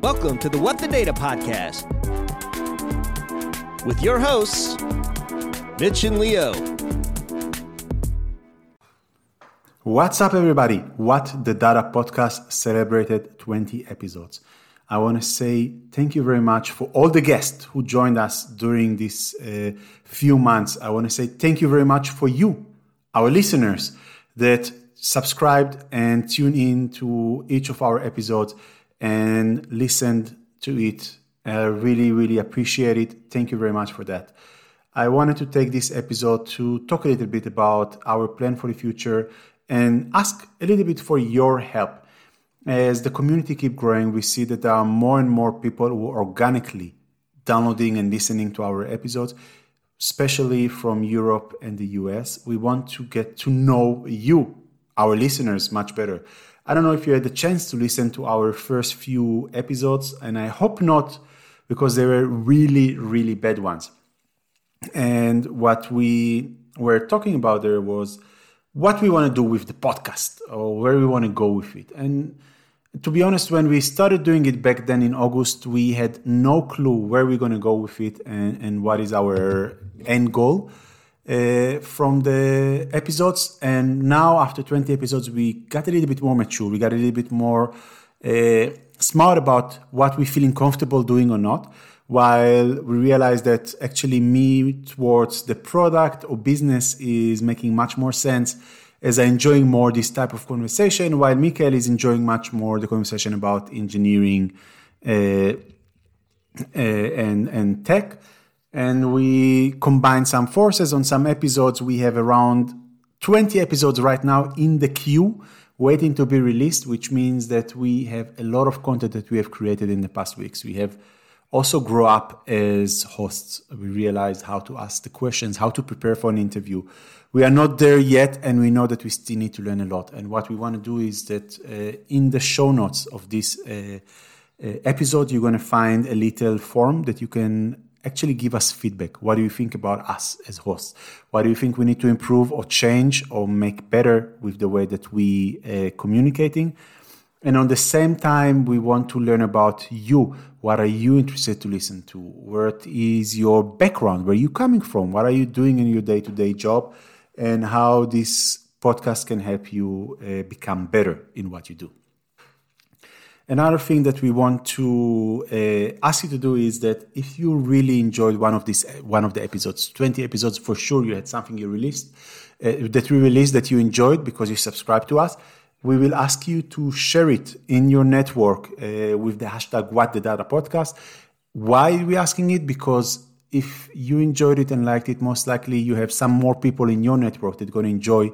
Welcome to the What the Data podcast with your hosts, Mitch and Leo. What's up, everybody? What the Data podcast celebrated 20 episodes. I want to say thank you very much for all the guests who joined us during these uh, few months. I want to say thank you very much for you, our listeners, that subscribed and tuned in to each of our episodes and listened to it. I really, really appreciate it. Thank you very much for that. I wanted to take this episode to talk a little bit about our plan for the future and ask a little bit for your help. As the community keep growing, we see that there are more and more people who are organically downloading and listening to our episodes, especially from Europe and the US. We want to get to know you, our listeners, much better. I don't know if you had the chance to listen to our first few episodes, and I hope not, because they were really, really bad ones. And what we were talking about there was what we want to do with the podcast or where we want to go with it. And to be honest, when we started doing it back then in August, we had no clue where we're going to go with it and, and what is our end goal uh, from the episodes. And now, after 20 episodes, we got a little bit more mature. We got a little bit more uh, smart about what we're feeling comfortable doing or not. While we realize that actually me towards the product or business is making much more sense as I'm enjoying more this type of conversation, while Michael is enjoying much more the conversation about engineering uh, uh, and and tech. And we combine some forces on some episodes. We have around 20 episodes right now in the queue waiting to be released, which means that we have a lot of content that we have created in the past weeks. We have also grow up as hosts. We realized how to ask the questions, how to prepare for an interview, we are not there yet and we know that we still need to learn a lot. And what we want to do is that uh, in the show notes of this uh, uh, episode you're going to find a little form that you can actually give us feedback. What do you think about us as hosts? What do you think we need to improve or change or make better with the way that we uh, communicating and on the same time we want to learn about you. What are you interested to listen to? What is your background? Where are you coming from? What are you doing in your day-to-day job? And how this podcast can help you uh, become better in what you do. Another thing that we want to uh, ask you to do is that if you really enjoyed one of these one of the episodes, 20 episodes for sure you had something you released uh, that we released that you enjoyed because you subscribed to us, we will ask you to share it in your network uh, with the hashtag what the data podcast. Why are we asking it? Because if you enjoyed it and liked it, most likely you have some more people in your network that are going to enjoy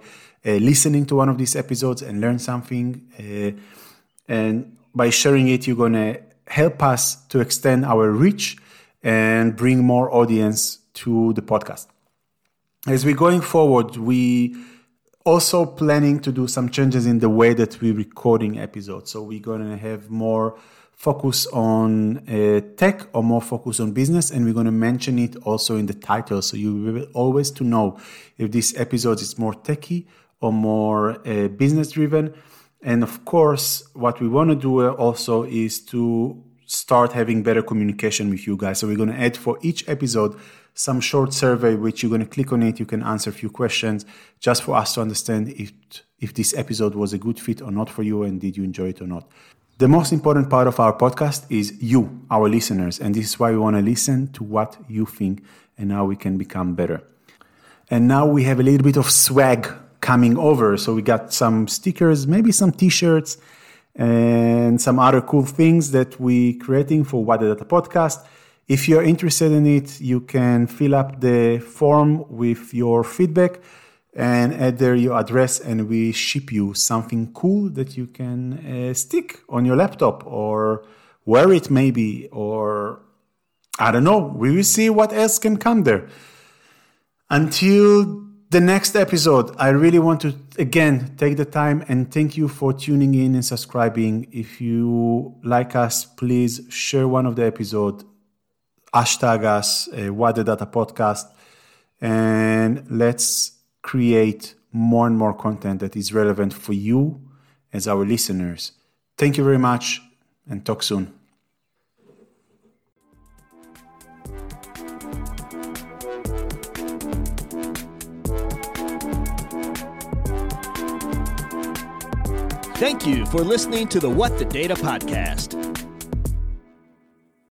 uh, listening to one of these episodes and learn something. Uh, and by sharing it, you're going to help us to extend our reach and bring more audience to the podcast. As we're going forward, we also planning to do some changes in the way that we're recording episodes. So we're going to have more focus on uh, tech or more focus on business and we're going to mention it also in the title so you will always to know if this episode is more techy or more uh, business driven and of course what we want to do also is to start having better communication with you guys so we're going to add for each episode some short survey which you're going to click on it you can answer a few questions just for us to understand if if this episode was a good fit or not for you and did you enjoy it or not the most important part of our podcast is you, our listeners, and this is why we want to listen to what you think and how we can become better. And now we have a little bit of swag coming over. So we got some stickers, maybe some t-shirts, and some other cool things that we're creating for What the Data podcast. If you're interested in it, you can fill up the form with your feedback and add there your address and we ship you something cool that you can uh, stick on your laptop or wear it maybe or i don't know we will see what else can come there until the next episode i really want to again take the time and thank you for tuning in and subscribing if you like us please share one of the episode hashtag us uh, what the data podcast and let's create more and more content that is relevant for you as our listeners. Thank you very much and talk soon. Thank you for listening to the What the Data podcast.